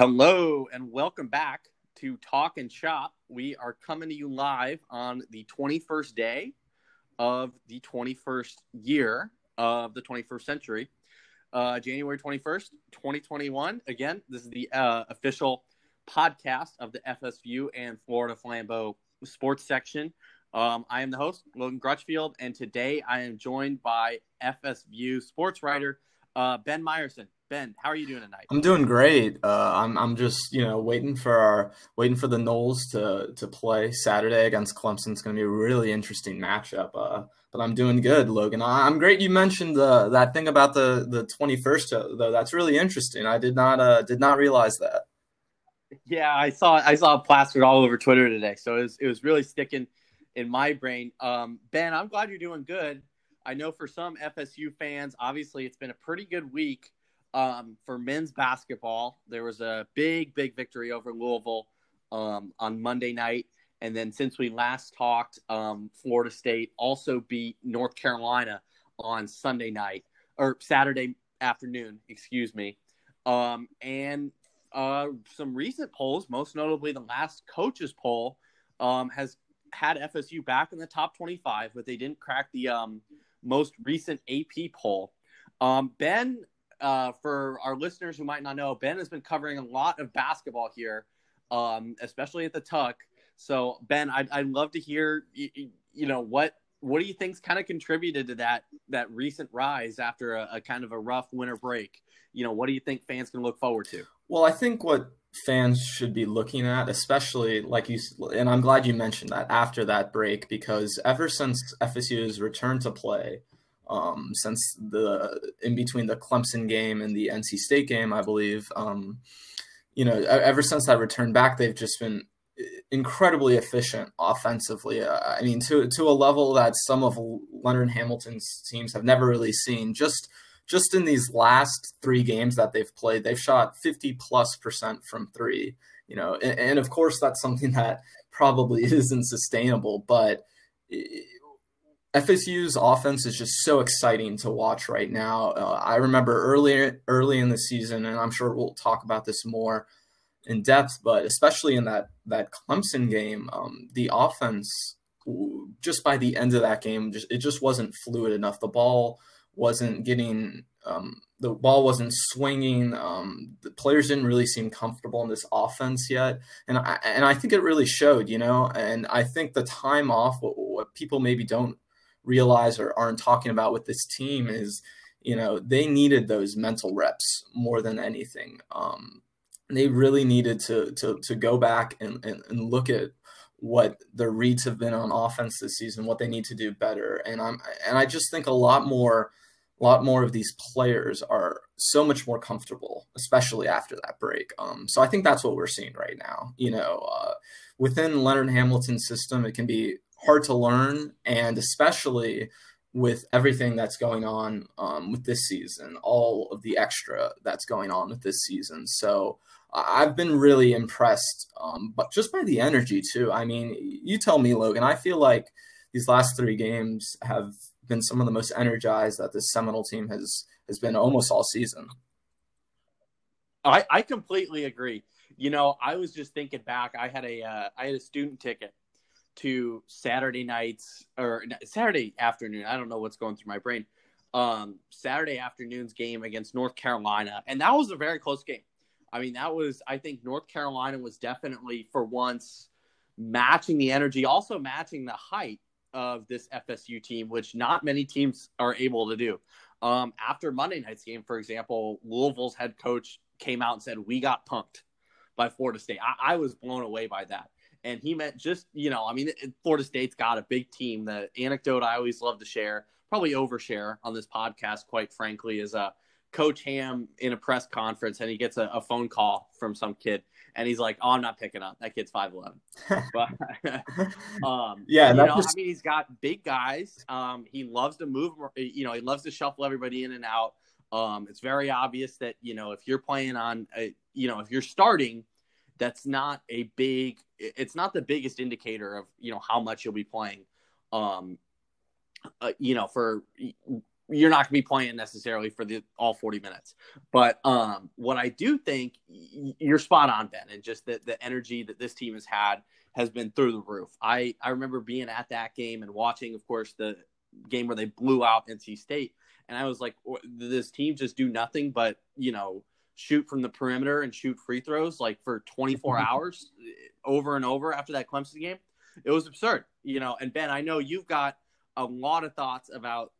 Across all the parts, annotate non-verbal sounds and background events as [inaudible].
Hello and welcome back to Talk and Shop. We are coming to you live on the 21st day of the 21st year of the 21st century, uh, January 21st, 2021. Again, this is the uh, official podcast of the FSU and Florida Flambeau sports section. Um, I am the host, Logan Grutchfield, and today I am joined by FSU sports writer uh, Ben Meyerson. Ben, how are you doing tonight? I'm doing great. Uh, I'm I'm just you know waiting for our waiting for the Noles to to play Saturday against Clemson. It's going to be a really interesting matchup. Uh, but I'm doing good, Logan. I'm great. You mentioned uh, that thing about the the 21st though. That's really interesting. I did not uh, did not realize that. Yeah, I saw I saw it plastered all over Twitter today. So it was it was really sticking in my brain. Um, ben, I'm glad you're doing good. I know for some FSU fans, obviously it's been a pretty good week um, for men's basketball. There was a big, big victory over Louisville um, on Monday night. And then since we last talked, um, Florida State also beat North Carolina on Sunday night or Saturday afternoon, excuse me. Um, and uh, some recent polls, most notably the last coaches poll, um, has had FSU back in the top 25, but they didn't crack the um, most recent AP poll. Um, ben, uh, for our listeners who might not know, Ben has been covering a lot of basketball here, um, especially at the Tuck. So, Ben, I'd, I'd love to hear, you, you know, what what do you think's kind of contributed to that that recent rise after a, a, kind of a rough winter break? You know, what do you think fans can look forward to? Well, I think what fans should be looking at, especially like you, and I'm glad you mentioned that after that break, because ever since FSU's return to play, um, since the in between the Clemson game and the NC State game, I believe, um, you know, ever since that return back, they've just been incredibly efficient offensively. Uh, I mean, to to a level that some of Leonard Hamilton's teams have never really seen. Just just in these last three games that they've played, they've shot 50 plus percent from three. You know, and, and of course that's something that probably [laughs] isn't sustainable, but FSU's offense is just so exciting to watch right now. Uh, I remember early early in the season, and I'm sure we'll talk about this more in depth, but especially in that that Clemson game, um, the offense just by the end of that game, just it just wasn't fluid enough. The ball wasn't getting um, the ball wasn't swinging. Um, the players didn't really seem comfortable in this offense yet, and I and I think it really showed, you know. And I think the time off, what, what people maybe don't realize or aren't talking about with this team is, you know, they needed those mental reps more than anything. Um, they really needed to to to go back and, and, and look at what their reads have been on offense this season, what they need to do better. And I'm and I just think a lot more a lot more of these players are so much more comfortable, especially after that break. Um, so I think that's what we're seeing right now. You know, uh, within Leonard Hamilton's system, it can be hard to learn, and especially with everything that's going on um, with this season, all of the extra that's going on with this season. So I've been really impressed, um, but just by the energy too. I mean, you tell me, Logan. I feel like these last three games have been some of the most energized that this Seminole team has has been almost all season. I, I completely agree. You know, I was just thinking back. I had a uh, I had a student ticket to Saturday nights or Saturday afternoon. I don't know what's going through my brain. Um, Saturday afternoon's game against North Carolina, and that was a very close game. I mean, that was, I think North Carolina was definitely for once matching the energy, also matching the height of this FSU team, which not many teams are able to do. Um, after Monday night's game, for example, Louisville's head coach came out and said, We got punked by Florida State. I, I was blown away by that. And he meant just, you know, I mean, Florida State's got a big team. The anecdote I always love to share, probably overshare on this podcast, quite frankly, is uh, Coach Ham in a press conference and he gets a, a, phone call from some kid and he's like, "Oh, I'm not picking up. That kid's five eleven. [laughs] but [laughs] um, yeah, you know, just... I mean, he's got big guys. Um, he loves to move. You know, he loves to shuffle everybody in and out. Um, it's very obvious that you know if you're playing on, a, you know, if you're starting, that's not a big. It's not the biggest indicator of you know how much you'll be playing. Um, uh, you know, for you're not going to be playing necessarily for the all 40 minutes. But um, what I do think you're spot on, Ben, and just that the energy that this team has had has been through the roof. I, I remember being at that game and watching, of course, the game where they blew out NC State. And I was like, this team just do nothing but, you know, shoot from the perimeter and shoot free throws like for 24 [laughs] hours eh, over and over after that Clemson game. It was absurd, you know. And Ben, I know you've got a lot of thoughts about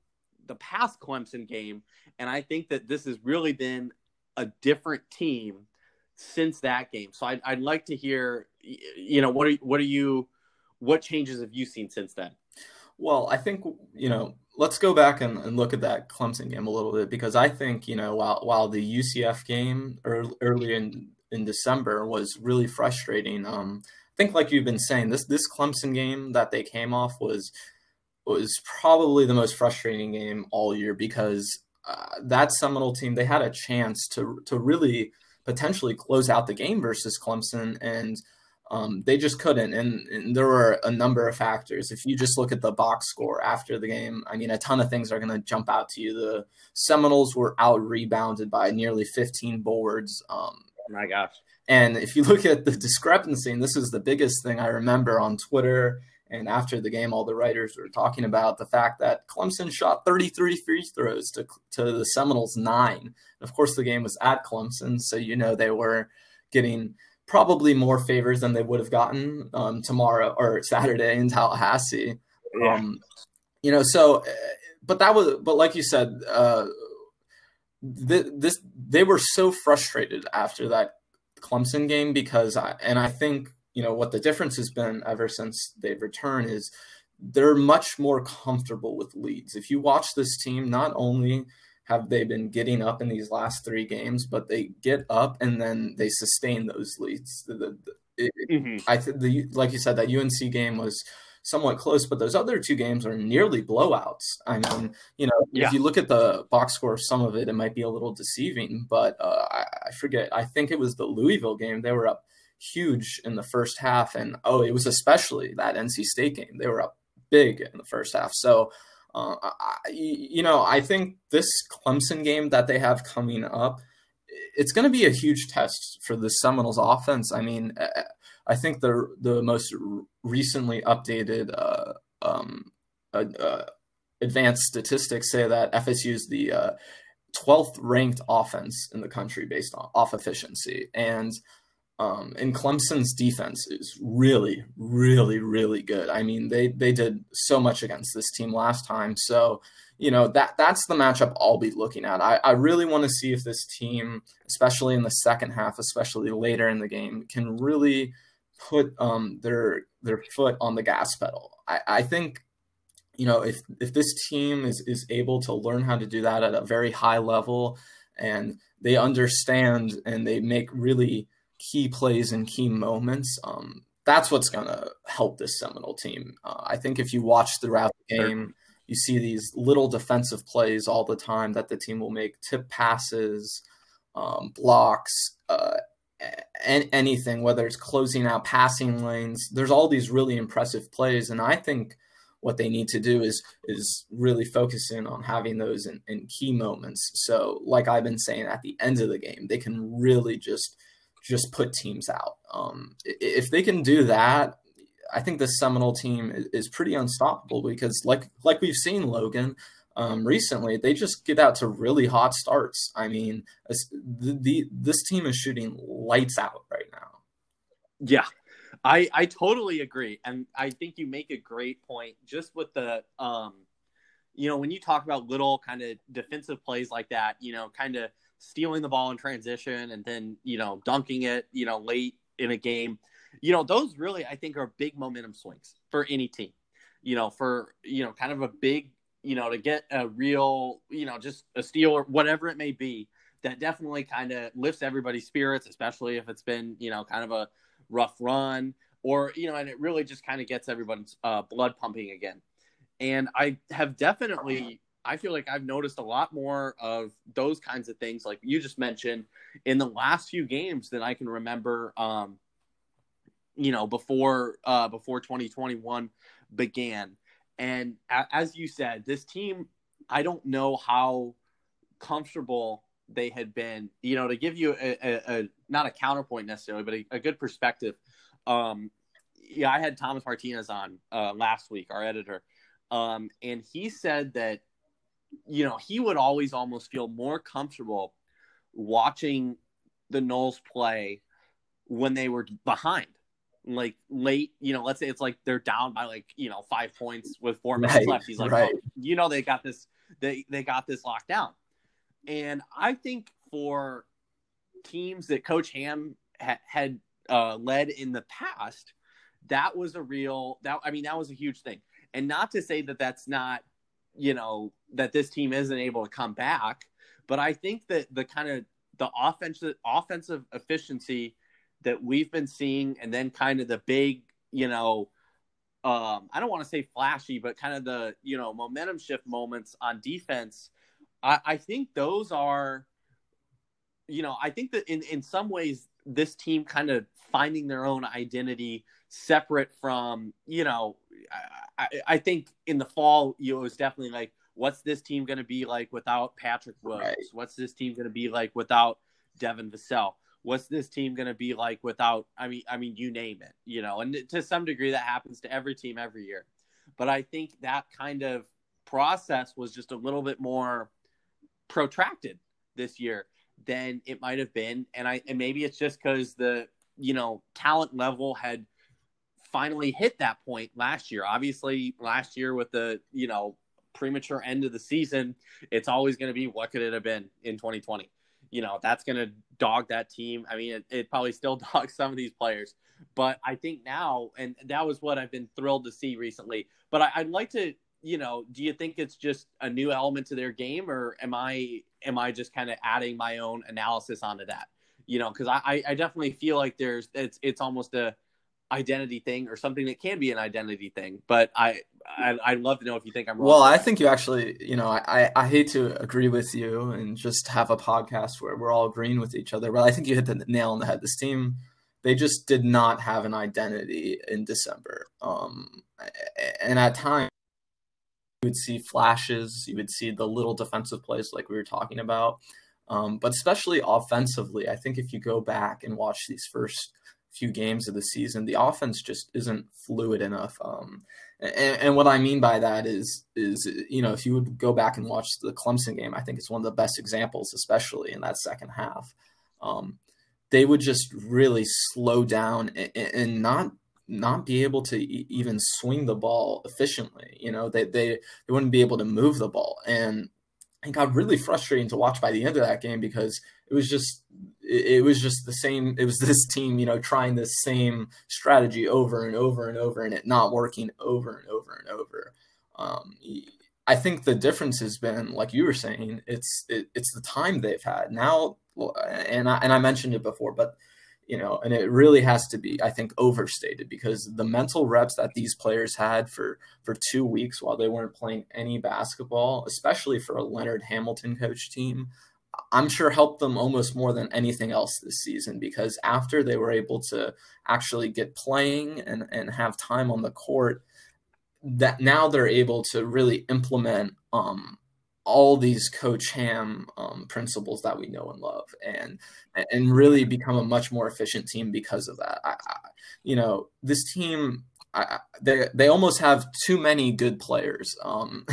the past Clemson game, and I think that this has really been a different team since that game. So I'd, I'd like to hear, you know, what are what are you, what changes have you seen since then? Well, I think you know let's go back and, and, look at that Clemson game a little bit because I think you know while while the UCF game early, early in in December was really frustrating. Um, I think like you've been saying this this Clemson game that they came off was was probably the most frustrating game all year because uh, that Seminole team they had a chance to to really potentially close out the game versus Clemson and um, they just couldn't, and, and, there were a number of factors. If you just look at the box score after the game, I mean, a ton of things are going to jump out to you. The Seminoles were out rebounded by nearly 15 boards. Um, oh my gosh! And if you [laughs] look at the discrepancy, and this is the biggest thing I remember on Twitter and after the game, all the writers were talking about the fact that Clemson shot 33 free throws to to the Seminoles nine. Of course, the game was at Clemson, so you know they were getting probably more favors than they would have gotten um, tomorrow or Saturday in Tallahassee. Yeah. Um, you know, so, uh, but that was, but like you said, uh, th- this they were so frustrated after that Clemson game because, I, and I think you know what the difference has been ever since they've returned is they're much more comfortable with leads. If you watch this team, not only have they been getting up in these last three games, but they get up and then they sustain those leads. The, the, it, mm-hmm. I th- the like you said that UNC game was somewhat close, but those other two games are nearly blowouts. I mean, you know, yeah. if you look at the box score of some of it, it might be a little deceiving, but uh, I, I forget. I think it was the Louisville game. They were up huge in the first half, and oh, it was especially that NC State game. They were up big in the first half. So uh, I, you know, I think this Clemson game that they have coming up, it's going to be a huge test for the Seminoles offense. I mean, I think the the most recently updated uh, um, uh, advanced statistics say that FSU is the 12th uh, ranked offense in the country based on off efficiency, and um, and Clemson's defense is really, really, really good. I mean, they they did so much against this team last time. So, you know, that that's the matchup I'll be looking at. I, I really want to see if this team, especially in the second half, especially later in the game, can really put um, their their foot on the gas pedal. I, I think, you know, if if this team is is able to learn how to do that at a very high level and they understand and they make really key plays and key moments, um, that's what's going to help this Seminole team. Uh, I think if you watch throughout the game, you see these little defensive plays all the time that the team will make tip passes, um, blocks, uh, and anything, whether it's closing out passing lanes. There's all these really impressive plays, and I think what they need to do is is really focus in on having those in, in key moments. So, like I've been saying, at the end of the game, they can really just just put teams out. Um, if they can do that, I think the Seminole team is, pretty unstoppable because, like like we've seen, Logan, um, recently they just get out to really hot starts. I mean, the, the this team is shooting lights out right now. Yeah, I I totally agree, and I think you make a great point just with the um, you know, when you talk about little kind of defensive plays like that, you know, kind of stealing the ball in transition and then, you know, dunking it, you know, late in a game. You know, those really, I think, are big momentum swings for any team. You know, for, you know, kind of a big, you know, to get a real, you know, just a steal or whatever it may be, that definitely kind of lifts everybody's spirits, especially if it's been, you know, kind of a rough run or, you know, and it really just kind of gets everyone's uh, blood pumping again. And I have definitely I feel like I've noticed a lot more of those kinds of things, like you just mentioned, in the last few games than I can remember. Um, you know, before uh, before 2021 began, and a- as you said, this team I don't know how comfortable they had been. You know, to give you a, a, a not a counterpoint necessarily, but a, good perspective. Um, yeah, I had Thomas Martinez on uh, last week, our editor, um, and he said that you know he would always almost feel more comfortable watching the Noles play when they were behind like late, you know, let's say it's like they're down by like, you know, five points with four minutes right, left. He's like, right. oh, you know, they got this, they, they got this locked down. And I think for teams that Coach Ham ha- had uh, led in the past, that was a real, that, I mean, that was a huge thing. And not to say that that's not, you know, that this team isn't able to come back, but I think that the kind of the offensive offensive efficiency that we've been seeing, and then kind of the big, you know, um, I don't want to say flashy, but kind of the you know momentum shift moments on defense. I, I think those are, you know, I think that in in some ways this team kind of finding their own identity separate from you know I, I think in the fall you know, it was definitely like what's this team going to be like without Patrick Williams? Right. What's this team going to be like without Devin Vassell? what's this team going to be like without i mean i mean you name it you know and to some degree that happens to every team every year but i think that kind of process was just a little bit more protracted this year than it might have been and i and maybe it's just because the you know talent level had finally hit that point last year obviously last year with the you know premature end of the season it's always going to be what could it have been in 2020 you know that's going to dog that team. I mean, it, it, probably still [laughs] dogs some of these players, but I think now, and that was what I've been thrilled to see recently. But I, would like to, you know, do you think it's just a new element to their game, or am I am I just kind of adding my own analysis onto that? You know, because I, I definitely feel like there's it's it's almost a identity thing or something that can be an identity thing. But I, I I'd love to know if you think I'm wrong. Well, I think you actually, you know, I, I hate to agree with you and just have a podcast where we're all agreeing with each other, but I think you hit the nail on the head. This team, they just did not have an identity in December. Um, and at times, you would see flashes, you would see the little defensive plays like we were talking about. Um, but especially offensively, I think if you go back and watch these first few games of the season, the offense just isn't fluid enough. Um, and, and, what I mean by that is, is you know, if you would go back and watch the Clemson game, I think it's one of the best examples, especially in that second half. Um, they would just really slow down and, and not not be able to even swing the ball efficiently. You know, they they they wouldn't be able to move the ball, and it got really frustrating to watch by the end of that game because it was just it was just the same it was [laughs] this team you know trying the same strategy over and over and over and it not working over and over and over. Um, i think the difference has been like you were saying it's it, it's the time they've had. Now and I, and I mentioned it before but you know and it really has to be i think overstated because the mental reps that these players had for for two weeks while they weren't playing any basketball especially for a leonard hamilton coach team I'm sure helped them almost more than anything else this season because after they were able to actually get playing and, and have time on the court, that now they're able to really implement um, all these Coach Ham um, principles that we know and love, and and really become a much more efficient team because of that. I, I, you know, this team, I, they they almost have too many good players. Um,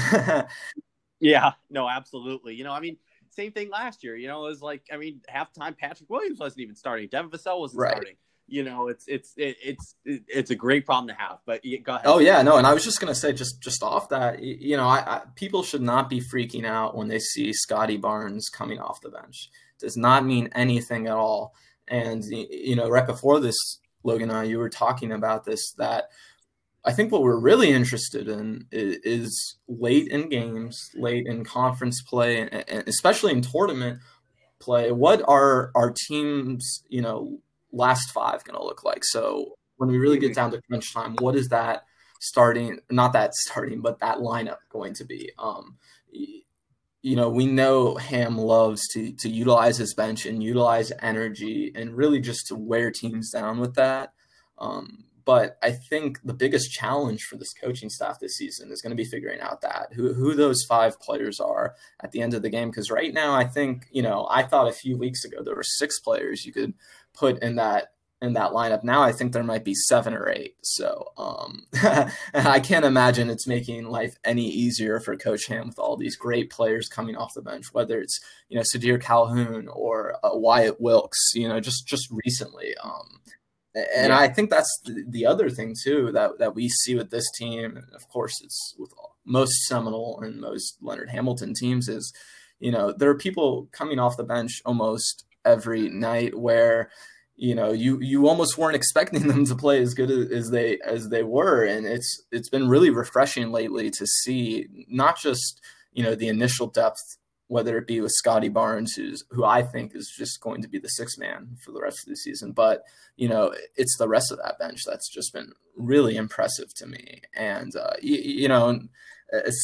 [laughs] yeah, no, absolutely. You know, I mean same thing last year. You know, it was like I mean, halftime Patrick Williams wasn't even starting. Devin Vassell wasn't right. starting. You know, it's it's it, it's it's a great problem to have. But go ahead. Oh yeah, no, and I was just gonna say, just just off that, you know, I, I people should not be freaking out when they see Scotty Barnes coming off the bench. It does not mean anything at all. And you know, right before this, Logan, and I, you were talking about this that I think what we're really interested in is, is late in games, late in conference play, and, especially in tournament play. What are our teams, you know, last five going to look like? So when we really get down to crunch time, what is that starting? Not that starting, but that lineup going to be? Um, you know, we know Ham loves to to utilize his bench and utilize energy and really just to wear teams down with that. Um, but I think the biggest challenge for this coaching staff this season is going to be figuring out that who who those five players are at the end of the game. Because right now, I think you know I thought a few weeks ago there were six players you could put in that in that lineup. Now I think there might be seven or eight. So um, [laughs] I can't imagine it's making life any easier for Coach Ham with all these great players coming off the bench, whether it's you know Sardaar Calhoun or uh, Wyatt Wilkes. You know, just just recently. Um, and yeah. I think that's the, the, other thing too that that we see with this team. and Of course, it's with most Seminole and most Leonard Hamilton teams is, you know, there are people coming off the bench almost every night where you know you you almost weren't expecting them to play as good as they as they were and it's it's been really refreshing lately to see not just you know the initial depth whether it be with Scotty Barnes who's who I think is just going to be the sixth man for the rest of the season but you know it's the rest of that bench that's just been really impressive to me and uh, you, you know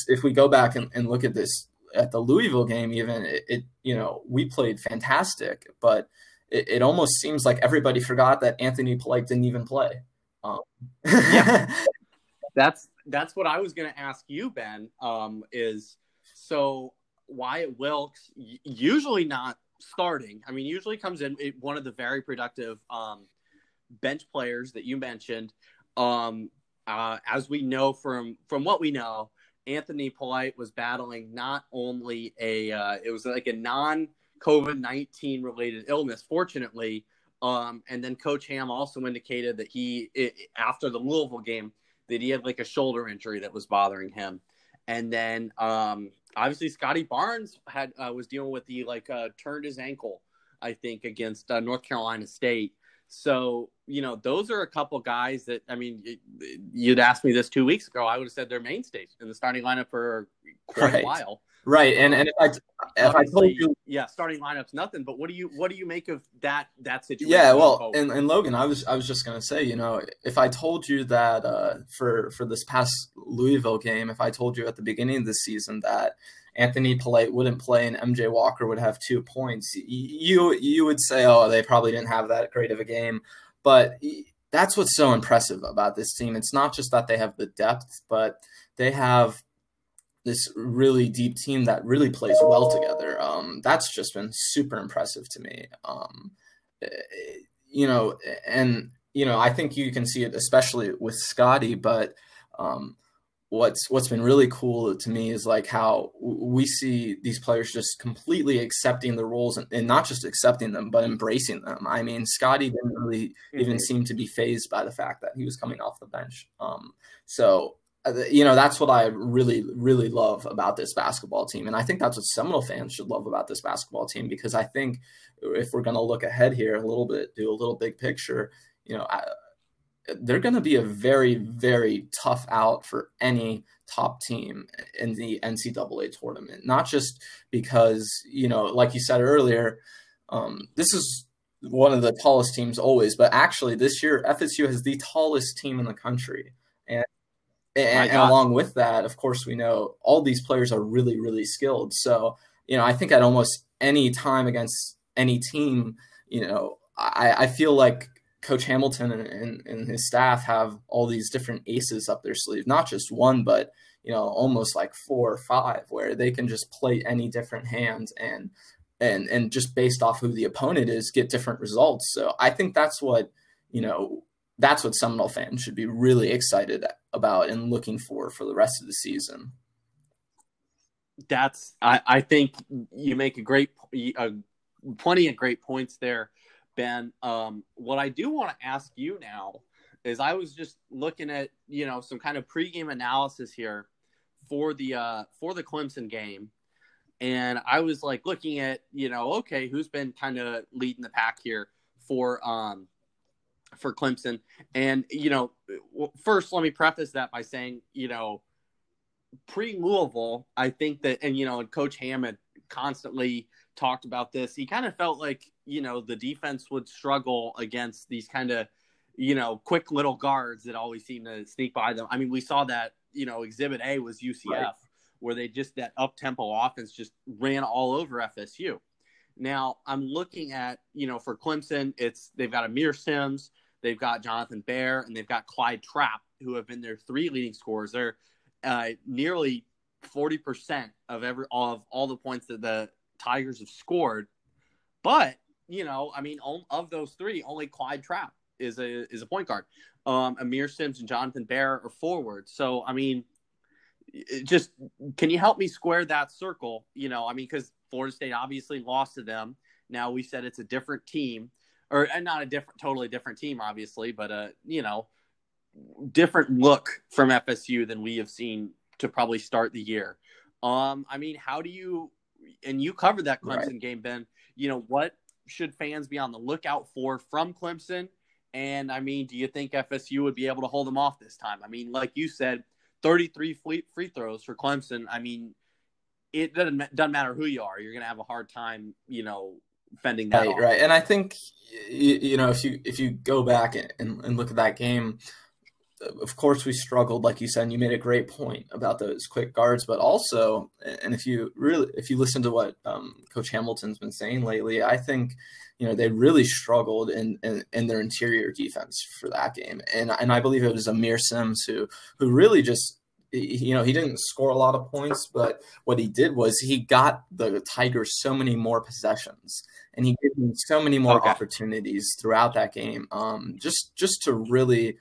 if we go back and, and look at this at the Louisville game even it, it you know we played fantastic but it, it, almost seems like everybody forgot that Anthony Polite didn't even play. Um. yeah, [laughs] that's that's what I was going to ask you, Ben. Um, is so Wyatt Wilkes usually not starting. I mean, usually comes in one of the very productive um, bench players that you mentioned. Um, uh, as we know from from what we know, Anthony Polite was battling not only a uh, it was like a non COVID 19 related illness, fortunately. Um, and then Coach Ham also indicated that he, it, after the Louisville game, that he had like a shoulder injury that was bothering him. And then um, obviously Scotty Barnes had uh, was dealing with the like uh, turned his ankle, I think, against uh, North Carolina State. So you know, those are a couple guys that I mean, you'd asked me this two weeks ago, I would have said they're mainstays in the starting lineup for quite right. a while. Right, and and if I if I told you, yeah, starting lineups nothing. But what do you what do you make of that that situation? Yeah, well, and, and Logan, I was I was just gonna say, you know, if I told you that uh, for for this past Louisville game, if I told you at the beginning of the season that Anthony Polite wouldn't play and MJ Walker would have two points, you you would say, oh, they probably didn't have that great of a game. But that's what's so impressive about this team. It's not just that they have the depth, but they have this really deep team that really plays well together. Um, that's just been super impressive to me. Um, eh, you know, and you know, I think you can see it especially with Scotty, but um, what's what's been really cool to me is like how we see these players just completely accepting the roles and, and not just accepting them but embracing them i mean scotty didn't really mm-hmm. even seem to be phased by the fact that he was coming off the bench um, so you know that's what i really really love about this basketball team and i think that's what seminole fans should love about this basketball team because i think if we're going to look ahead here a little bit do a little big picture you know they're going to be a very, very tough out for any top team in the NCAA tournament. Not just because, you know, like you said earlier, um, this is one of the tallest teams always, but actually this year FSU has the tallest team in the country. And and, and, along with that, of course, we know all these players are really, really skilled. So, you know, I think at almost any time against any team, you know, I, I feel like Coach Hamilton and, and, and, his staff have all these different aces up their sleeve, not just one, but you know, almost like four or five, where they can just play any different hands and and and just based off who the opponent is, get different results. So I think that's what you know, that's what Seminole fans should be really excited about and looking for for the rest of the season. That's I, I think you make a great, a, plenty of great points there Ben, um, what I do want to ask you now is I was just looking at you know some kind of pregame analysis here for the uh, for the Clemson game, and I was like looking at you know okay who's been kind of leading the pack here for um for Clemson, and you know first let me preface that by saying you know pre Louisville I think that and you know and Coach Hammond constantly talked about this. He kind of felt like you know the defense would struggle against these kind of you know quick little guards that always seem to sneak by them. I mean, we saw that you know Exhibit A was UCF right. where they just that up tempo offense just ran all over FSU. Now I'm looking at you know for Clemson, it's they've got Aamir Simms, They've got Jonathan Baehre and they've got Clyde Trapp, who have been their three leading scorers. They're uh, nearly forty percent of every all of all the points that the Tigers have scored. But you know, I mean, of those three, only Clyde Trapp is a is a point guard. Um, Aamir Simms and Jonathan Baehre are forwards. So I mean, just can you help me square that circle? You know, I mean, because Florida State obviously lost to them. Now we said it's a different team, or not a different, totally different team, obviously, but a you know, different look from FSU than we have seen to probably start the year. Um, I mean, how do you? And you covered that Clemson right. game, Ben. You know what should fans be on the lookout for from Clemson? And I mean, do you think FSU would be able to hold them off this time? I mean, like you said, 33 free, free throws for Clemson. I mean, it doesn't doesn't matter who you are. You're going to have a hard time, you know, fending that right, off. Right, and I think you, you know if you if you go back and, and look at that game, of course we struggled like you said and you made a great point about those quick guards but also and if you really if you listen to what um, coach hamilton's been saying lately i think you know they really struggled in, in, in their interior defense for that game and and i believe it was Aamir Simms who who really just you know he didn't score a lot of points but what he did was he got the tigers so many more possessions and he gave them so many more okay. opportunities throughout that game um, just just to really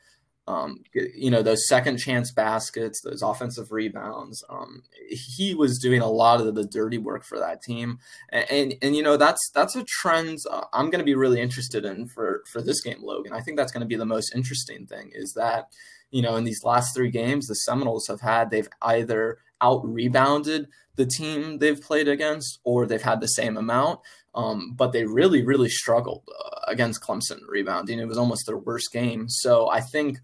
um, you know, those second chance baskets, those offensive rebounds. Um, he was doing a lot of the dirty work for that team, and and, and you know that's that's a trend uh, I'm going to be really interested in for for this game, Logan. I think that's going to be the most interesting thing is that you know in these last three games the Seminoles have had they've either out rebounded the team they've played against or they've had the same amount. Um, but they really, really struggled uh, against Clemson rebounding. It was almost their worst game. So I think,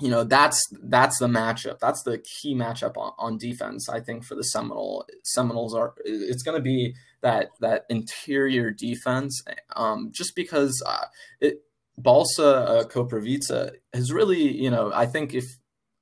you know, that's that's the matchup. That's the key matchup on, on defense. I think for the Seminole Seminoles are it's going to be that that interior defense. Um, just because uh, it Balsa uh, has really, you know, I think if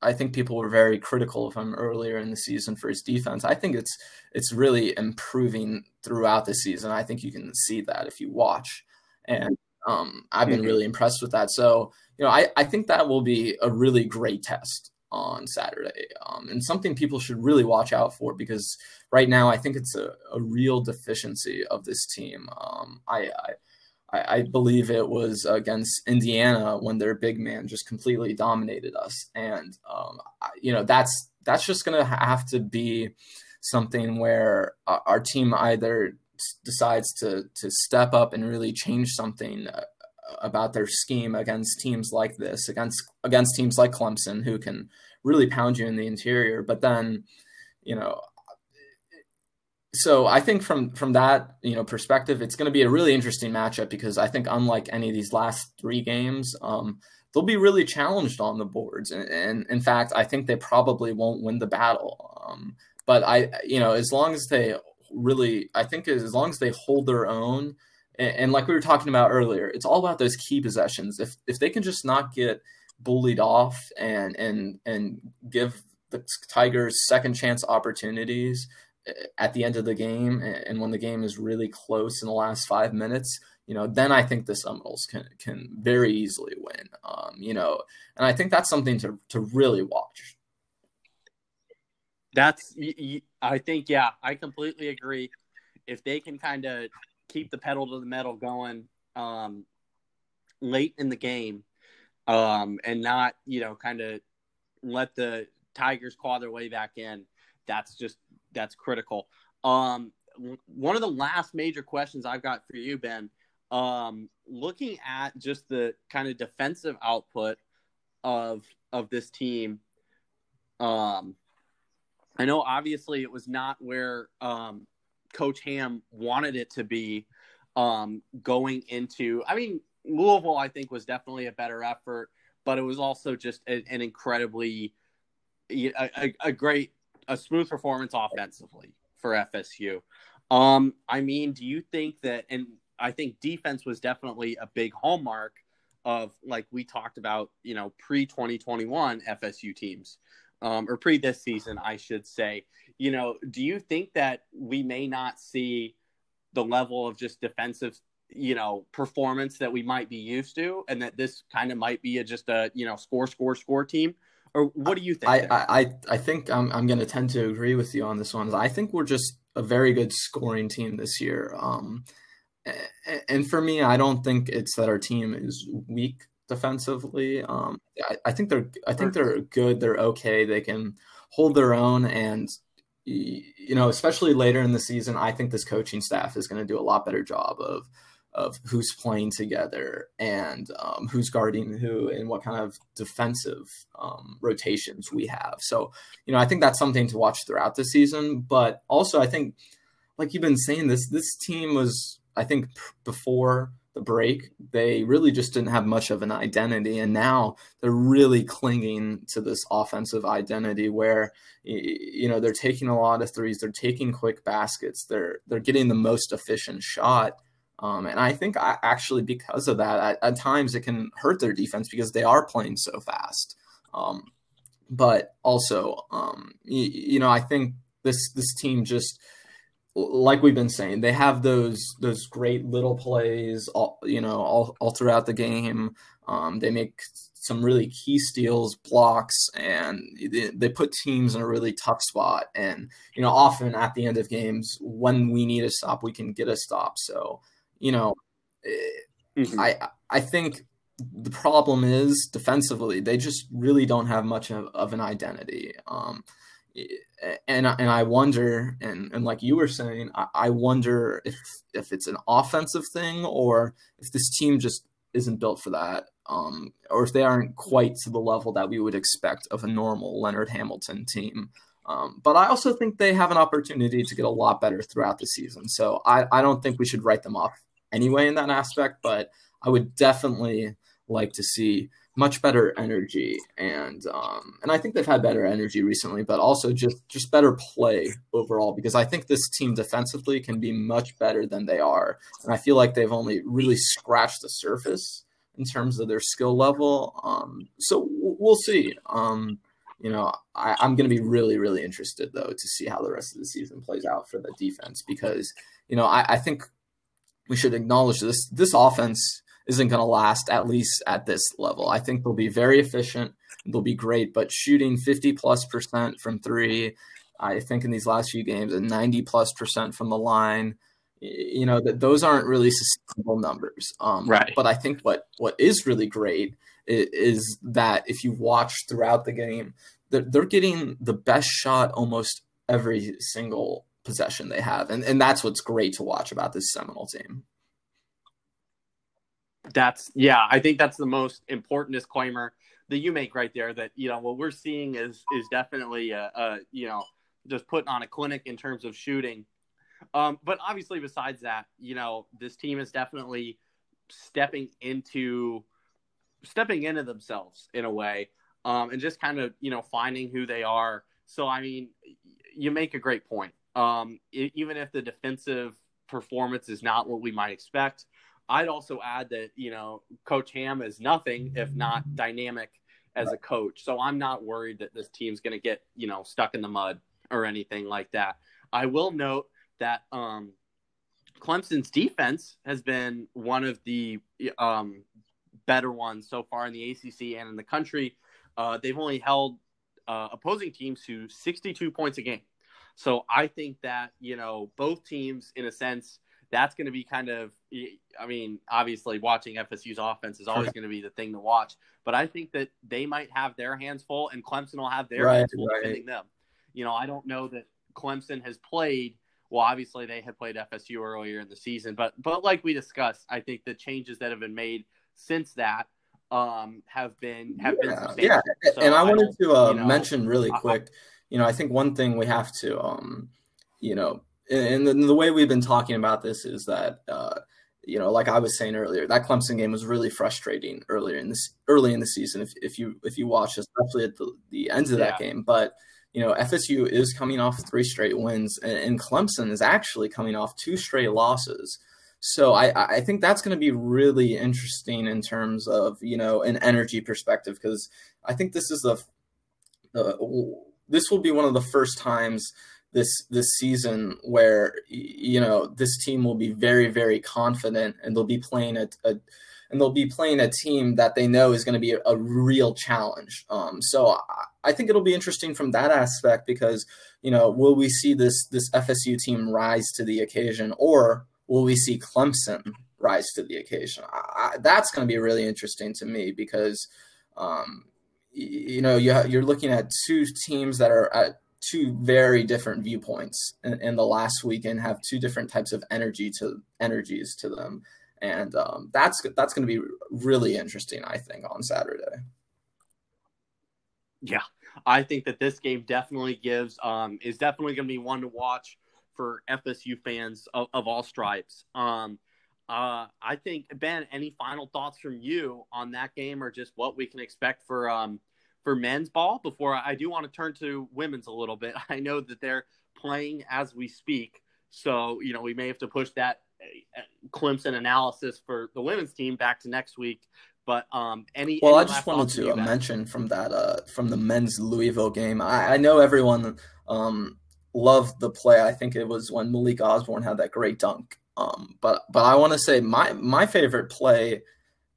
I think people were very critical of him earlier in the season for his defense. I think it's it's really improving throughout the season. I think you can see that if you watch, and um, I've been mm-hmm. really impressed with that. So you know, I I think that will be a really great test on Saturday, um, and something people should really watch out for because right now I think it's a, a real deficiency of this team. Um, I, I I, I believe it was against Indiana when their big man just completely dominated us, and um, you know that's that's just going to have to be something where our team either decides to to step up and really change something uh, about their scheme against teams like this, against against teams like Clemson, who can really pound you in the interior. But then, you know, so I think from from that you know perspective, it's going to be a really interesting matchup because I think unlike any of these last three games, um, they'll be really challenged on the boards, and, and, in fact, I think they probably won't win the battle. Um, but I, you know, as long as they really, I think as long as they hold their own, and, and like we were talking about earlier, it's all about those key possessions. If if they can just not get bullied off and and and give the Tigers second chance opportunities at the end of the game and when the game is really close in the last five minutes, you know, then I think the Seminoles can can very easily win. Um, you know, and I think that's something to to really watch. That's I think yeah, I completely agree. If they can kind of keep the pedal to the metal going um, late in the game, um, and not you know kind of let the Tigers claw their way back in, that's just that's critical. Um, one of the last major questions I've got for you, Ben, um, looking at just the kind of defensive output of of this team. Um, I know obviously it was not where um, Coach Ham wanted it to be um, going into. I mean, Louisville, I think, was definitely a better effort, but it was also just a, an incredibly a, a, a great a smooth performance offensively for FSU. Um, I mean, do you think that, and I think defense was definitely a big hallmark of, like we talked about, you know, pre 2021 FSU teams, um, or pre this season, I should say. You know, do you think that we may not see the level of just defensive you know performance that we might be used to, and that this kind of might be a, just a you know score score score team. Or what do you think? I I, I think I'm I'm going to tend to agree with you on this one. I think we're just a very good scoring team this year. Um, and for me, I don't think it's that our team is weak defensively. Um, I, I think they're I think they're good. They're okay. They can hold their own, and you know, especially later in the season, I think this coaching staff is going to do a lot better job of of who's playing together and um, who's guarding who and what kind of defensive um, rotations we have. So, you know, I think that's something to watch throughout the season. But also, I think, like you've been saying, this this team was, I think, before the break, they really just didn't have much of an identity. And now they're really clinging to this offensive identity where, you know, they're taking a lot of threes, they're taking quick baskets, they're, they're getting the most efficient shot. Um, and I think I, actually because of that, at, at, times it can hurt their defense because they are playing so fast. Um, but also, um, you, you know, I think this, this team just, like we've been saying, they have those those great little plays, all, you know, all, all throughout the game. Um, they make some really key steals, blocks, and they, they, put teams in a really tough spot. And you know, often at the end of games, when we need a stop, we can get a stop. So you know, mm-hmm. I I think the problem is defensively, they just really don't have much of, of an identity. Um, and and I wonder, and and like you were saying, I, I wonder if if it's an offensive thing or if this team just isn't built for that, um, or if they aren't quite to the level that we would expect of a normal Leonard Hamilton team. Um, but I also think they have an opportunity to get a lot better throughout the season. So I, I don't think we should write them off anyway in that aspect. But I would definitely like to see much better energy and um, and I think they've had better energy recently, but also just just better play overall because I think this team defensively can be much better than they are, and I feel like they've only really scratched the surface in terms of their skill level. Um, so we'll see. Um, you know, I, I'm going to be really really interested though to see how the rest of the season plays out for the defense because you know I, I think we should acknowledge this this offense isn't going to last at least at this level. I think they'll be very efficient. They'll be great, but shooting 50 plus percent from three, I think in these last few games, and 90 plus percent from the line, you know, that those aren't really sustainable numbers. Um, right. But I think what what is really great is, is that if you watch throughout the game, they're, they're getting the best shot almost every single possession they have, and and that's what's great to watch about this Seminole team. That's yeah, I think that's the most important disclaimer that you make right there. That you know what we're seeing is is definitely a, a you know just putting on a clinic in terms of shooting. Um, but obviously, besides that, you know, this team is definitely stepping into stepping into themselves in a way, um, and just kind of you know finding who they are. So I mean, you make a great point. Um, it, even if the defensive performance is not what we might expect, I'd also add that, you know, Coach Ham is nothing if not dynamic as a coach. So I'm not worried that this team's going to get, you know, stuck in the mud or anything like that. I will note that um, Clemson's defense has been one of the um, better ones so far in the ACC and in the country. Uh, they've only held uh, opposing teams to 62 points a game. So I think that, you know, both teams, in a sense, that's going to be kind of I mean, obviously watching FSU's offense is always going to be the thing to watch, but I think that they might have their hands full and Clemson will have their right, hands full right. defending them. You know, I don't know that Clemson has played well, obviously they had played FSU earlier in the season, but but like we discussed, I think the changes that have been made since that um, have been have yeah, been substantial. Yeah, so and I, I wanted to uh, you know, mention really quick. You know, I think one thing we have to, um, you know, and the, the, way we've been talking about this is that uh, you know like i was saying earlier that clemson game was really frustrating earlier in this early in the season if, if you if you watch especially at the, the ends of yeah. that game but you know fsu is coming off three straight wins and, and clemson is actually coming off two straight losses so I, I think that's going to be really interesting in terms of you know an energy perspective because I think this is the, the this will be one of the first times this this season where you know this team will be very very confident and they'll be playing a, a and they'll be playing a team that they know is going to be a, a real challenge. Um, so I, I, think it'll be interesting from that aspect because you know will we see this this FSU team rise to the occasion or will we see Clemson rise to the occasion? I, that's going to be really interesting to me because um, you know you you're looking at two teams that are at two very different viewpoints in, in, the last week and have two different types of energy to energies to them. And um, that's that's going to be really interesting i think on saturday. Yeah. I think that this game definitely gives um, is definitely going to be one to watch for fsu fans of, of all stripes. Um, uh, i think ben any final thoughts from you on that game or just what we can expect for um, for men's ball before I do want to turn to women's a little bit. [laughs] I know that they're playing as we speak. So, you know, we may have to push that uh, Clemson analysis for the women's team back to next week. But um, any well, any I just wanted to mention from that uh, from the men's Louisville game. I, I know everyone um, loved the play. I think it was when Malik Osborne had that great dunk. Um, but but I want to say my my favorite play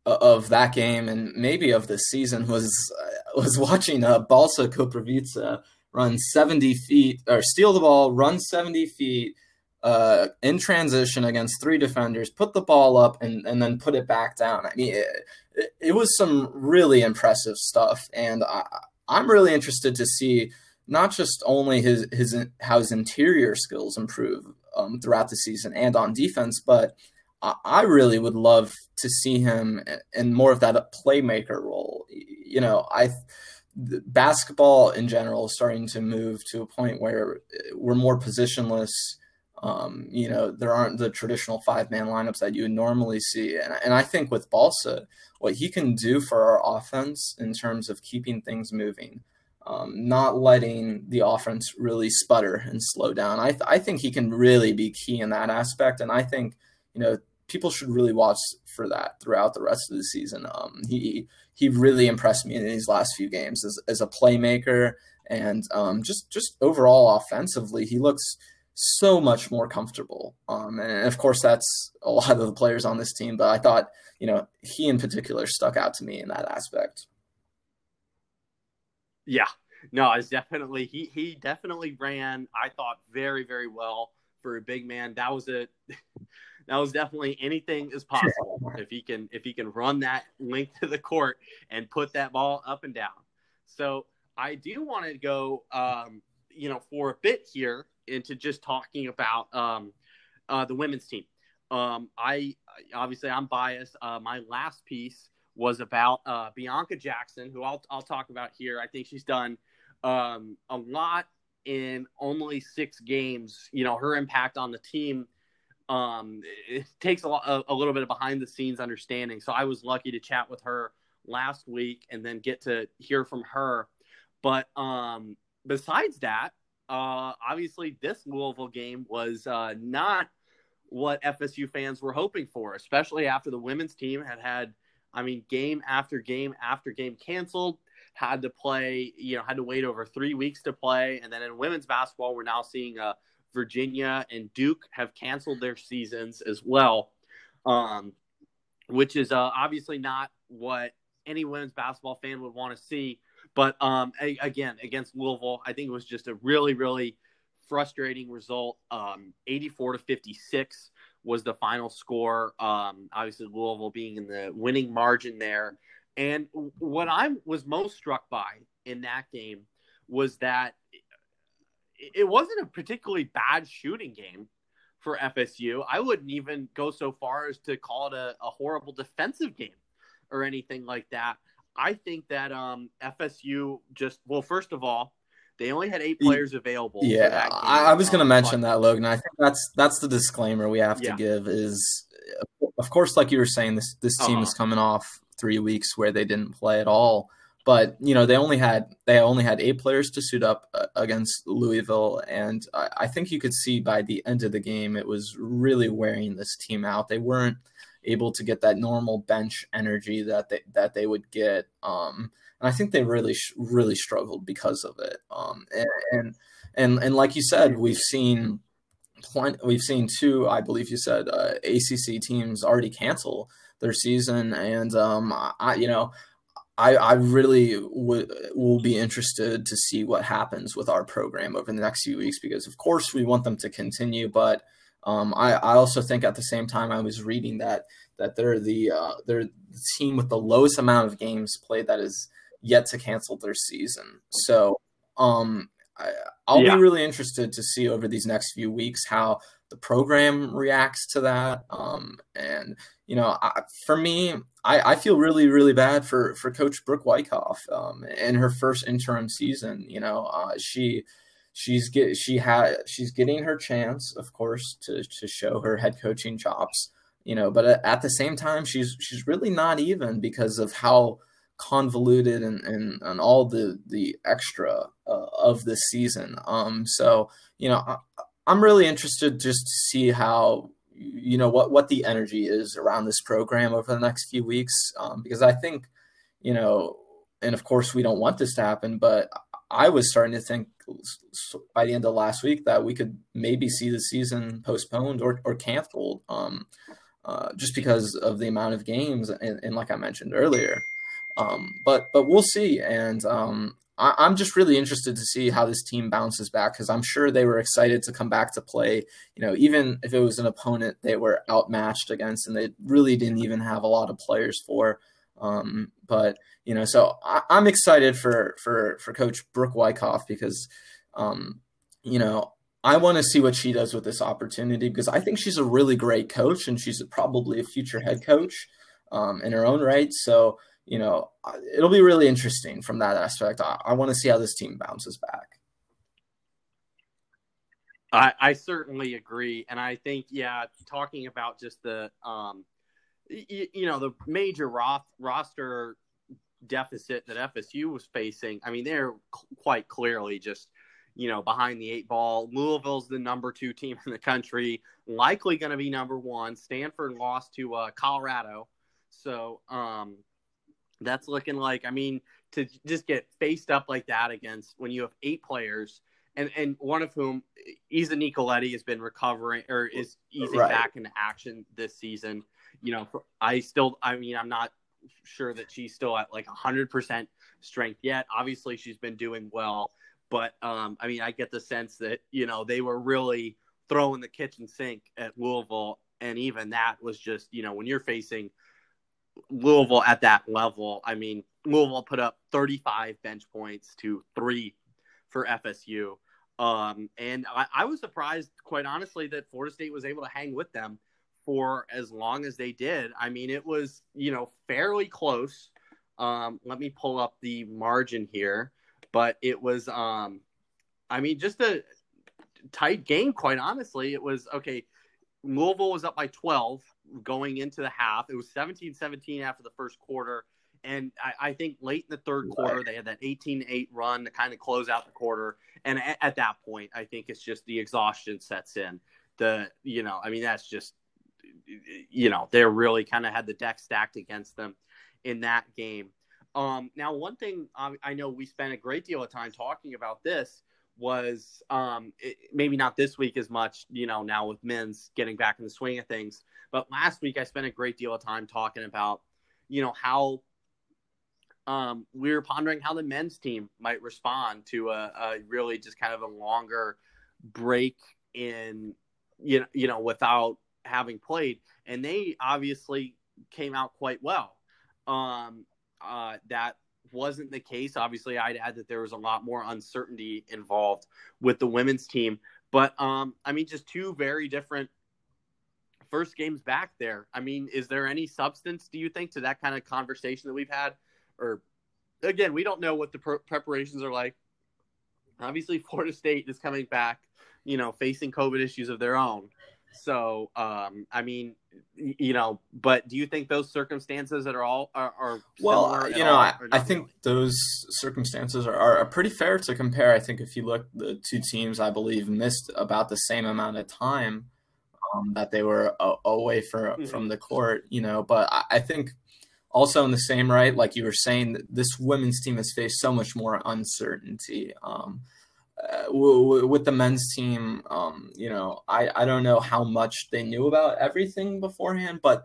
of that game and maybe of the season was uh, was watching uh, Balsa Koprivica run 70 feet or steal the ball, run 70 feet uh, in transition against three defenders, put the ball up and, and then put it back down. I mean, it, it was some really impressive stuff. And I, I'm really interested to see not just only his, his how his interior skills improve um, throughout the season and on defense, but I really would love to see him in more of that playmaker role. You know, I basketball in general is starting to move to a point where we're more positionless. Um, you know, there aren't the traditional five man lineups that you would normally see. And, and I think with Balsa, what he can do for our offense in terms of keeping things moving, um, not letting the offense really sputter and slow down, I, th- I think he can really be key in that aspect. And I think you know, people should really watch for that throughout the rest of the season. Um, he he really impressed me in these last few games as, as a playmaker and um, just just overall offensively, he looks so much more comfortable. Um, and of course, that's a lot of the players on this team. But I thought, you know, he in particular stuck out to me in that aspect. Yeah, no, it's definitely he. He definitely ran. I thought very very well for a big man. That was a [laughs] that was definitely anything is possible if he can if he can run that length to the court and put that ball up and down. So I do want to go, um, you know, for a bit here into just talking about um, uh, the women's team. Um, I obviously I'm biased. Uh, my last piece was about uh, Bianca Jackson, who I'll I'll talk about here. I think she's done um, a lot in only six games. You know, her impact on the team um, it takes a, a, a little bit of behind the scenes understanding. So I was lucky to chat with her last week and then get to hear from her. But um, besides that, uh, obviously this Louisville game was uh, not what FSU fans were hoping for, especially after the women's team had had, I mean, game after game after game canceled, had to play, you know, had to wait over three weeks to play. And then in women's basketball, we're now seeing a Virginia, and Duke have canceled their seasons as well, um, which is uh, obviously not what any women's basketball fan would want to see. But um, a- again, against Louisville, I think it was just a really, really frustrating result. Um, 84 to 56 was the final score. Um, obviously, Louisville being in the winning margin there. And what I was most struck by in that game was that it wasn't a particularly bad shooting game for FSU. I wouldn't even go so far as to call it a, a horrible defensive game or anything like that. I think that um, FSU just well, first of all, they only had eight players available. Yeah, I, I, was going to mention that, Logan. I think that's that's the disclaimer we have to yeah. give. Is of course, like you were saying, this this team uh-huh. is coming off three weeks where they didn't play at all but you know they only had they only had eight players to suit up uh, against Louisville, and I, I, think you could see by the end of the game it was really wearing this team out. They weren't able to get that normal bench energy that they that they would get, um, and I think they really really struggled because of it. Um, and, and and like you said, we've seen plenty, we've seen two, I believe you said, uh, ACC teams already cancel their season, and um, I you know. I, I really would will be interested to see what happens with our program over the next few weeks because of course we want them to continue, but um, I, I also think at the same time I was reading that that they're the uh, they're the team with the lowest amount of games played that is yet to cancel their season. So um, I, will yeah. be really interested to see over these next few weeks how the program reacts to that. Um, and you know, I, for me, I, I, feel really, really bad for for Coach Brooke Wyckoff um, in her first interim season. You know, uh, she she's get she had she's getting her chance, of course, to to show her head coaching chops. You know, but at the same time, she's she's really not even because of how convoluted and, and, and all the the extra uh, of this season. Um, so you know, I, I'm really interested just to see how you know what what the energy is around this program over the next few weeks um, because I think you know, and of course we don't want this to happen, but I was starting to think by the end of last week that we could maybe see the season postponed or, or canceled um, uh, just because of the amount of games and, and like I mentioned earlier. Um, but but we'll see, and um, I, am just really interested to see how this team bounces back because I'm sure they were excited to come back to play. You know, even if it was an opponent they were outmatched against, and they really didn't even have a lot of players for. Um, but you know, so I, am excited for for for Coach Brooke Wyckoff because, um, you know, I want to see what she does with this opportunity because I think she's a really great coach and she's probably a future head coach um, in her own right. So you know, it'll be really interesting from that aspect. I, I want to see how this team bounces back. I, I certainly agree, and I think yeah, talking about just the um, you, you know, the major ro- roster deficit that FSU was facing. I mean, they're quite clearly just you know behind the eight ball. Louisville's the number two team in the country, likely going to be number one. Stanford lost to uh, Colorado, so um, that's looking like I mean to just get faced up like that against when you have eight players and and one of whom Isa Nicoletti has been recovering or is easing right. back into action this season. You know, I still I mean I'm not sure that she's still at like 100% strength yet. Obviously she's been doing well, but um I mean I get the sense that, you know, they were really throwing the kitchen sink at Louisville and even that was just, you know, when you're facing Louisville at that level. I mean, Louisville put up 35 bench points to three for FSU. Um, and I, I, was surprised, quite honestly, that Florida State was able to hang with them for as long as they did. I mean, it was, you know, fairly close. Um, let me pull up the margin here, but it was, um, I mean, just a tight game, quite honestly. It was okay. Louisville was up by 12 going into the half. It was 17 17 after the first quarter. And I, I, think late in the third quarter, they had that 18 8 run to kind of close out the quarter. And at, at, that point, I think it's just the exhaustion sets in. The, you know, I mean, that's just, you know, they really kind of had the deck stacked against them in that game. Um, now, one thing I, I know we spent a great deal of time talking about this was um, it, maybe not this week as much, you know, now with men's getting back in the swing of things. But last week I spent a great deal of time talking about, you know, how um, we were pondering how the men's team might respond to a, a really just kind of a longer break in, you know, you know, without having played, and they obviously came out quite well. Um, uh, that wasn't the case. Obviously, I'd add that there was a lot more uncertainty involved with the women's team. But um, I mean, just two very different first games back there. I mean, is there any substance, do you think, to that kind of conversation that we've had? Or again, we don't know what the pre- preparations are like. Obviously, Florida State is coming back, you know, facing COVID issues of their own. So, um, I mean, you know, but do you think those circumstances that are all are, are well, you know, I, I think those circumstances are, are, pretty fair to compare. I think if you look, the two teams, I believe, missed about the same amount of time um, that they were a, away for, mm-hmm. from the court, you know, but I, I think also in the same right, like you were saying, this women's team has faced so much more uncertainty. Um, uh, w- w- with the men's team, um, you know, I, I don't know how much they knew about everything beforehand, but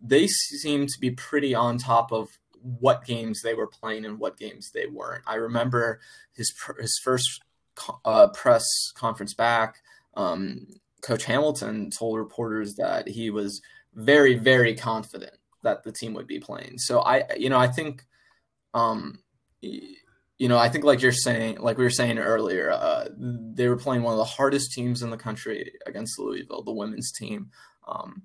they seem to be pretty on top of what games they were playing and what games they weren't. I remember his his first uh, press conference back. Um, Coach Hamilton told reporters that he was very very confident that the team would be playing. So I you know I think um, you know I think like you're saying like we were saying earlier uh, they were playing one of the hardest teams in the country against Louisville, the women's team. Um,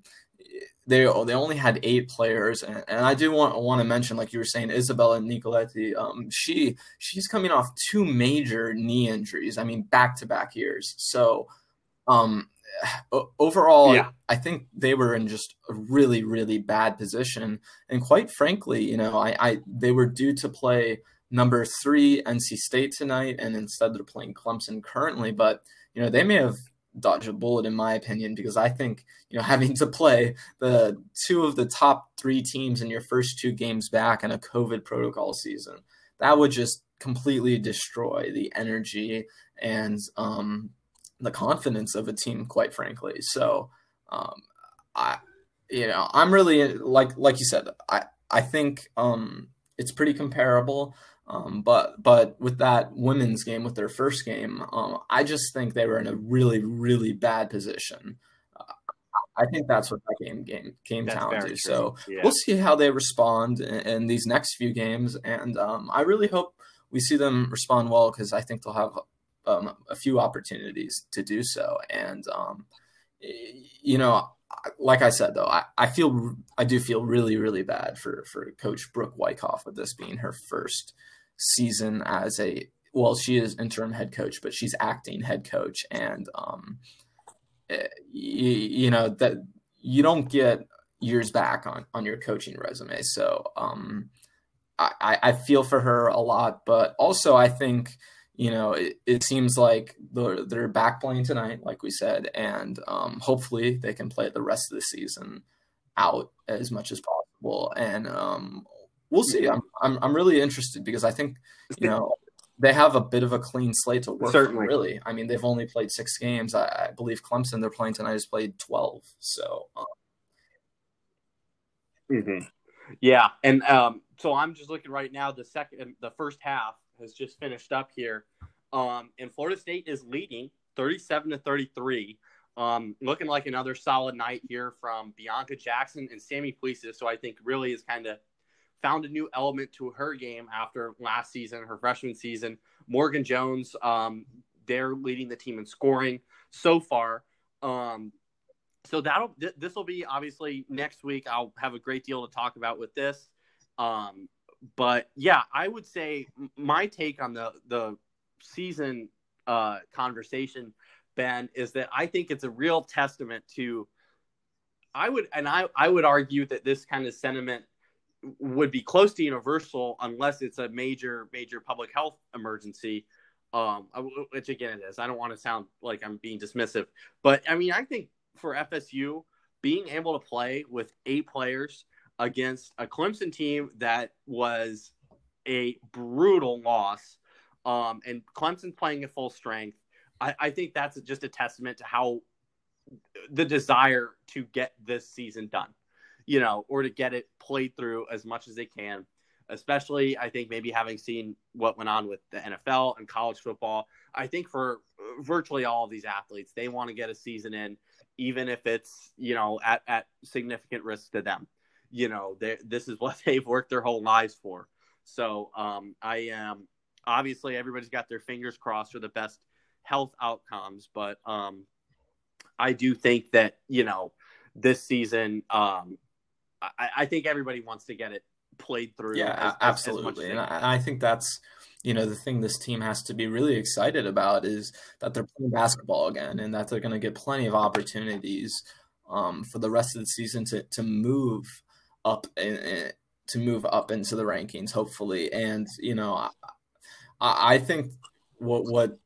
they they only had eight players, and, and I do want want to mention, like you were saying, Isabella Nicoletti. Um, she she's coming off two major knee injuries. I mean, back to back years. So, um, overall, yeah. I think they were in just a really really bad position. And quite frankly, you know, I, I they were due to play number three NC State tonight, and instead they're playing Clemson currently. But you know, they may have dodged a bullet in my opinion because I think you know [laughs] having to play the two of the top three teams in your first two games back in a COVID protocol season that would just completely destroy the energy and um, the confidence of a team, quite frankly. So um, I you know I'm really like like you said I I think um, it's pretty comparable. Um, but but with that women's game, with their first game, um, I just think they were in a really really bad position. Uh, I think that's what that game game came that's down to. True. So yeah. we'll see how they respond in, in these next few games, and um, I really hope we see them respond well because I think they'll have um, a few opportunities to do so. And um, you know, like I said though, I, I feel I do feel really really bad for for Coach Brooke Wyckoff with this being her first season as a well, she is interim head coach, but she's acting head coach, and um, you, eh, you know that you don't get years back on on your coaching resume. So um, I, I feel for her a lot, but also I think you know it, it seems like they're, they're back playing tonight, like we said, and um, hopefully they can play the rest of the season out as much as possible. And um, we'll see. I'm, I'm I'm really interested because I think you know they have a bit of a clean slate to work Certainly. From, really. I mean, they've only played six games. I, I, believe Clemson they're playing tonight has played twelve. So. Um... Mm-hmm. Yeah, and um, so I'm just looking right now. The second, the first half has just finished up here, um, and Florida State is leading 37 to 33. Um, looking like another solid night here from Bianca Jackson and Sammy Puisis. So I think really is kind of found a new element to her game after last season, her freshman season. Morgan Jones, um, they're leading the team in scoring so far. Um, so that'll th- this will be obviously next week. I'll have a great deal to talk about with this. Um, but yeah, I would say my take on the the season uh, conversation, Ben, is that I think it's a real testament to. I would and I I would argue that this kind of sentiment would be close to universal unless it's a major major public health emergency. Um which again it is. I don't want to sound like i'm being dismissive but i mean i think for fsu being able to play with eight players against a clemson team that was a brutal loss um and clemson playing at full strength I, I think that's just a testament to how the desire to get this season done you know, or to get it played through as much as they can. Especially, I think maybe having seen what went on with the NFL and college football, I think for virtually all of these athletes, they want to get a season in, even if it's you know at at significant risk to them. You know, this is what [laughs] they've worked their whole lives for. So um, I am obviously everybody's got their fingers crossed for the best health outcomes, but um, I do think that you know this season um, I, I think everybody wants to get it played through. Yeah, as, absolutely. As, and I, I, think that's you know the thing this team has to be really excited about is that they're playing basketball again and that they're going to get plenty of opportunities um, for the rest of the season to to move up and to move up into the rankings hopefully and you know I, I think what what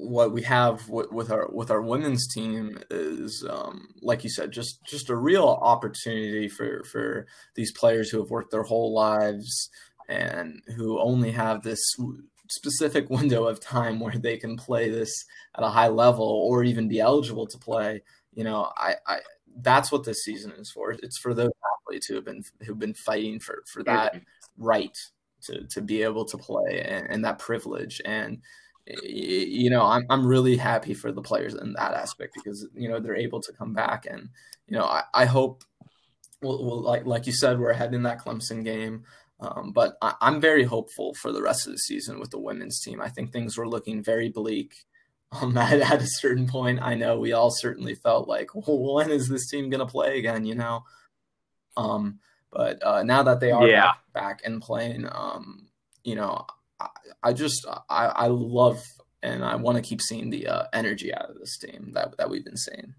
what we have with, with, our with our women's team is um, like you said just just a real opportunity for for these players who have worked their whole lives and who only have this specific [laughs] window of time where they can play this at a high level or even be eligible to play, you know, I, I that's what this season is for. It's for those athletes who have been who've been fighting for for that right to to be able to play and, and that privilege. And you know, I'm I'm really happy for the players in that aspect because you know they're able to come back and you know I, I hope well, well like like you said we're ahead in that Clemson game. Um, but I, am very hopeful for the rest of the season with the women's team. I think things were looking very bleak [laughs] um, at, at a certain point. I know we all certainly felt like, well, [laughs] when is this team going to play again? You know, um, but uh, now that they are yeah. back, back and playing, um, you know, I, I just I, I love and I want to keep seeing the uh, energy out of this team that that we've been seeing.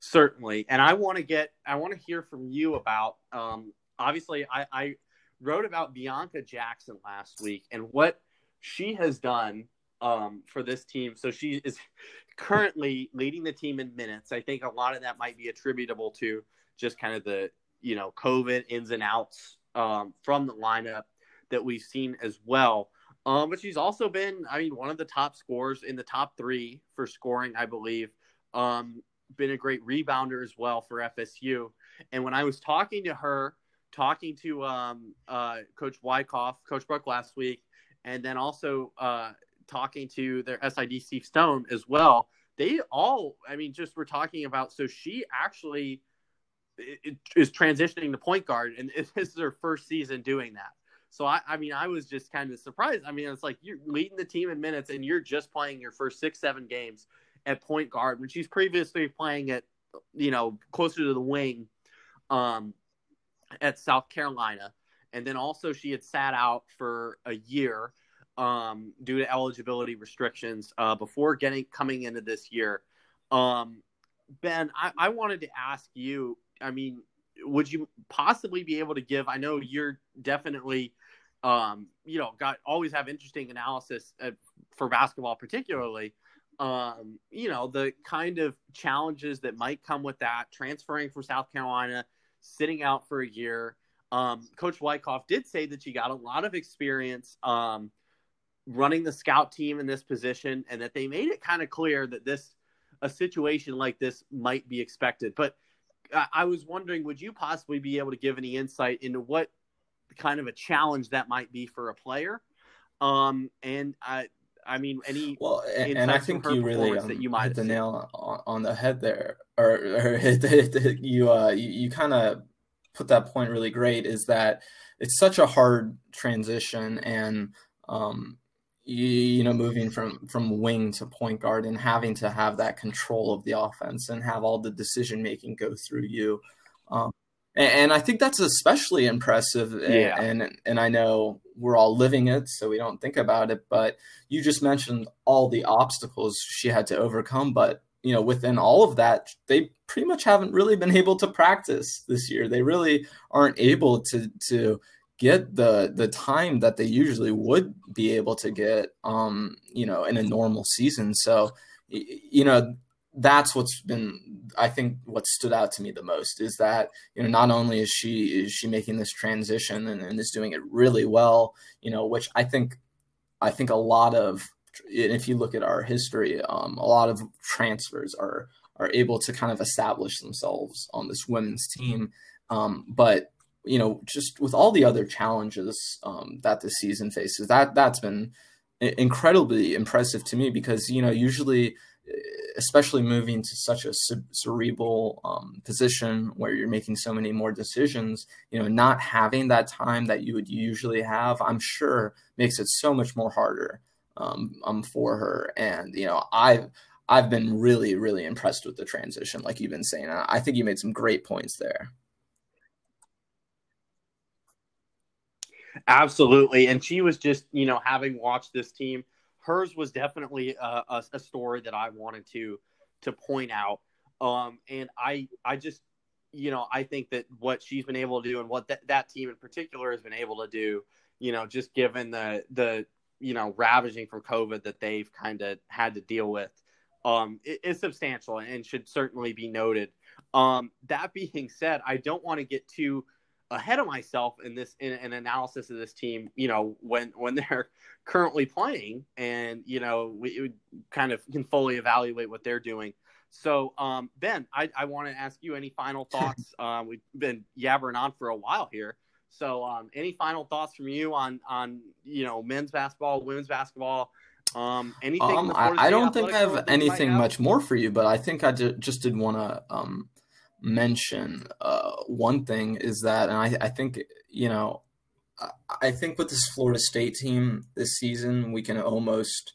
Certainly, and I want to get I want to hear from you about. Um, obviously, I, I wrote about Bianca Jackson last week and what she has done um, for this team. So she is currently leading the team in minutes. I think a lot of that might be attributable to just kind of the you know COVID ins and outs um, from the lineup that we've seen as well. Um, but she's also been, I mean, one of the top scorers in the top three for scoring, I believe. Um, been a great rebounder as well for FSU. And when I was talking to her, talking to um, uh, Coach Wyckoff, Coach Brooke last week, and then also uh, talking to their SID Steve Stone as well. They all, I mean, just were talking about. So she actually is transitioning to point guard, and [laughs] this is her first season doing that. So I, I mean, I was just kind of surprised. I mean, it's like you're leading the team in minutes, and you're just playing your first six, seven games at point guard when she's previously playing at, you know, closer to the wing, um, at South Carolina and then also she had sat out for a year um, due to eligibility restrictions uh, before getting coming into this year. Um, ben, I, I wanted to ask you. I mean, would you possibly be able to give? I know you're definitely, um, you know, got always have interesting analysis at, for basketball, particularly. Um, you know, the kind of challenges that might come with that transferring from South Carolina, sitting out for a year um, Coach Wyckoff did say that you got a lot of experience um, running the scout team in this position, and that they made it kind of clear that this a situation like this might be expected. But I, I was wondering, would you possibly be able to give any insight into what kind of a challenge that might be for a player? Um, and I, I mean, any well, and, and I think you really um, that you might hit the nail on, on, the head there, or, or [laughs] hit the, hit the, you uh, you, you kind of put that point really great is that it's such a hard transition and um, you, you, know moving from from wing to point guard and having to have that control of the offense and have all the decision making go through you um, and, and, I think that's especially impressive yeah. and, and and I know we're all living it so we don't think about it but you just mentioned all the obstacles she had to overcome but you know, within all of that, they pretty much haven't really been able to practice this year. They really aren't able to to get the the time that they usually would be able to get, um, you know, in a normal season. So, you know, that's what's been I think what stood out to me the most is that you know not only is she is she making this transition and, and is doing it really well, you know, which I think I think a lot of if you look at our history, um, a lot of transfers are are able to kind of establish themselves on this women's team. Um, but you know, just with all the other challenges um, that the season faces, that that's been incredibly impressive to me because you know usually especially moving to such a cerebral um, position where you're making so many more decisions, you know, not having that time that you would usually have, I'm sure makes it so much more harder um, um for her. And you know, I've I've been really really impressed with the transition, like you've been saying. I think you made some great points there. Absolutely, and she was just you know having watched this team, hers was definitely a, a, a story that I wanted to to point out. Um, and I I just you know I think that what she's been able to do and what that that team in particular has been able to do, you know, just given the the you know, ravaging from COVID that they've kind of had to deal with um, is substantial and should certainly be noted. Um, that being said, I don't want to get too ahead of myself in this in an analysis of this team. You know, when when [laughs] they're currently playing, and you know, we, we kind of can fully evaluate what they're doing. So, um, Ben, I, I want to ask you any final [laughs] thoughts. um, we've been yabbering on for a while here. So, um, any final thoughts from you on on you know men's basketball, women's basketball? Um, anything? Um, I, I, don't think I have anything much more for you, but I think I just did want to um, mention uh, one thing is that, and I, I think you know, I, I think with this Florida State team this season, we can almost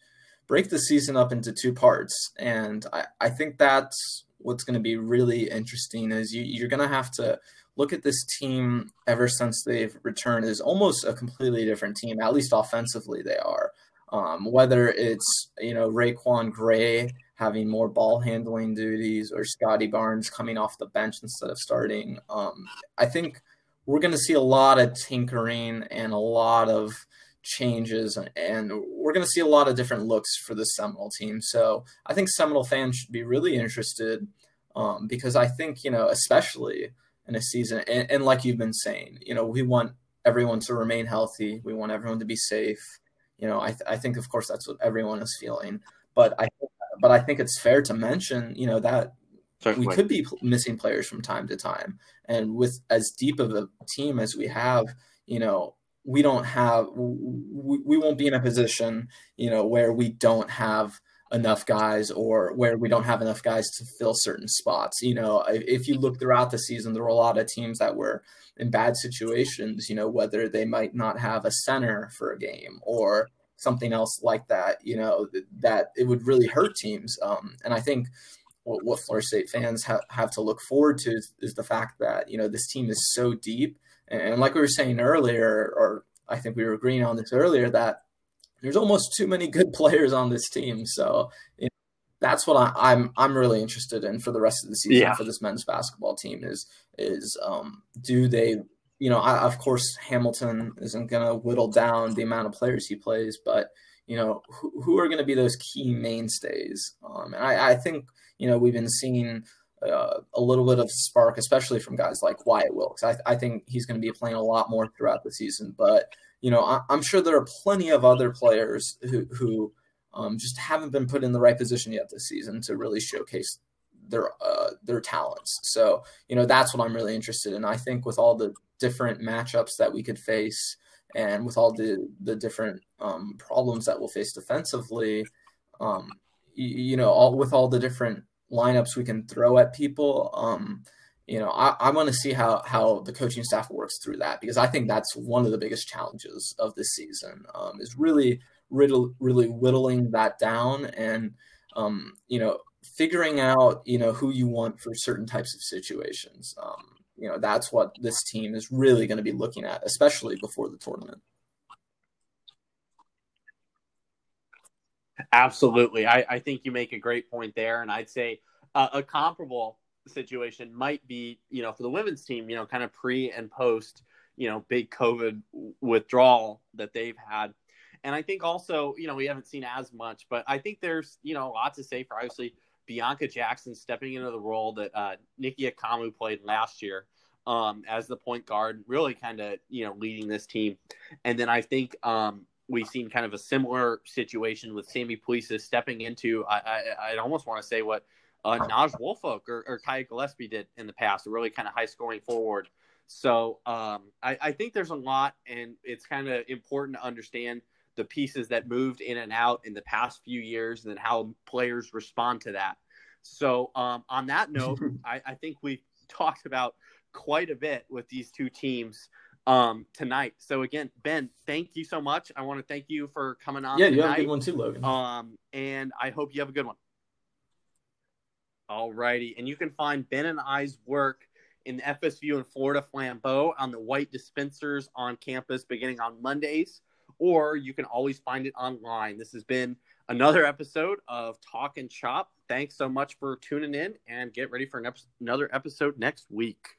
break the season up into two parts, and I, I think that's what's going to be really interesting. Is you, you're going to have to look at this team ever since they've returned is almost a completely different team. At least offensively, they are. Um, whether it's you know RaiQuan Gray having more ball handling duties or Scottie Barnes coming off the bench instead of starting, um, I think we're going to see a lot of tinkering and a lot of changes, and we're going to see a lot of different looks for the Seminole team. So I think Seminole fans should be really interested um, because I think you know especially in a season, and, and like you've been saying, you know we want everyone to remain healthy. We want everyone to be safe you know, I, th- I think of course that's what everyone is feeling, but I but I think it's fair to mention, you know, that Certainly. we could be missing players from time to time, and with as deep of a team as we have, you know, we don't have we, we won't be in a position, you know, where we don't have enough guys or where we don't have enough guys to fill certain spots. You know, if you look throughout the season, there were a lot of teams that were in bad situations, you know, whether they might not have a center for a game or something else like that, you know, that it would really hurt teams. Um, and I think what, what Florida State fans ha- have to look forward to is, is, the fact that, you know, this team is so deep. And, like we were saying earlier, or I think we were agreeing on this earlier, that there's almost too many good [laughs] players on this team. So you know, that's what I, am I'm, I'm really interested in for the rest of the season yeah. for this men's basketball team is is um, do they you know I, of course Hamilton isn't going to whittle down the amount of players he plays, but you know who, who are going to be those key mainstays? Um, and I, I think you know we've been seeing. Uh, a little bit of spark, especially from guys like Wyatt Wilkes. I, I think he's going to be playing a lot more throughout the season, but you know, I, am sure there are plenty of other players who, who um, just haven't been put in the right position yet this season to really showcase their uh, their talents. So, you know, that's what I'm really interested in. I think with all the different matchups that we could face, and with all the the different um, problems that we'll face defensively, um, you, you, know, all with all the different lineups we can throw at people. Um, you know, I, I want to see how how the coaching staff works through that because I think that's one of the biggest challenges of this season um, is really, really, really whittling that down and um, you know figuring out you know who you want for certain types of situations. Um, you know, that's what this team is really going to be looking at, especially before the tournament. Absolutely, I, I think you make a great point there, and I'd say uh, a comparable situation might be, you know, for the women's team, you know, kind of pre and post, you know, big COVID withdrawal that they've had. And I think also, you know, we haven't seen as much, but I think there's, you know, a lot to say for obviously Bianca Jackson stepping into the role that uh, Nicki Ekhomu played last year um, as the point guard, really kind of, you know, leading this team. And then I think um, we've seen kind of a similar situation with Sammy Puisis stepping into, I, I, I'd almost want to say what uh, Naj Woolfolk or, or Kiah Gillespie did in the past, a really kind of high scoring forward. So um, I, I, think there's a lot, and it's kind of important to understand the pieces that moved in and out in the past few years, and then how players respond to that. So um, on that [laughs] note, I, I, think we've talked about quite a bit with these two teams um, tonight. So again, Ben, thank you so much. I want to thank you for coming on. Yeah, tonight. you have a good one too, Logan. Um, and I hope you have a good one. All righty. And you can find Ben and I's work in FSU and Florida Flambeau on the white dispensers on campus beginning on Mondays, or you can always find it online. This has been another episode of Talk and Chop. Thanks so much for tuning in and get ready for an ep- another episode next week.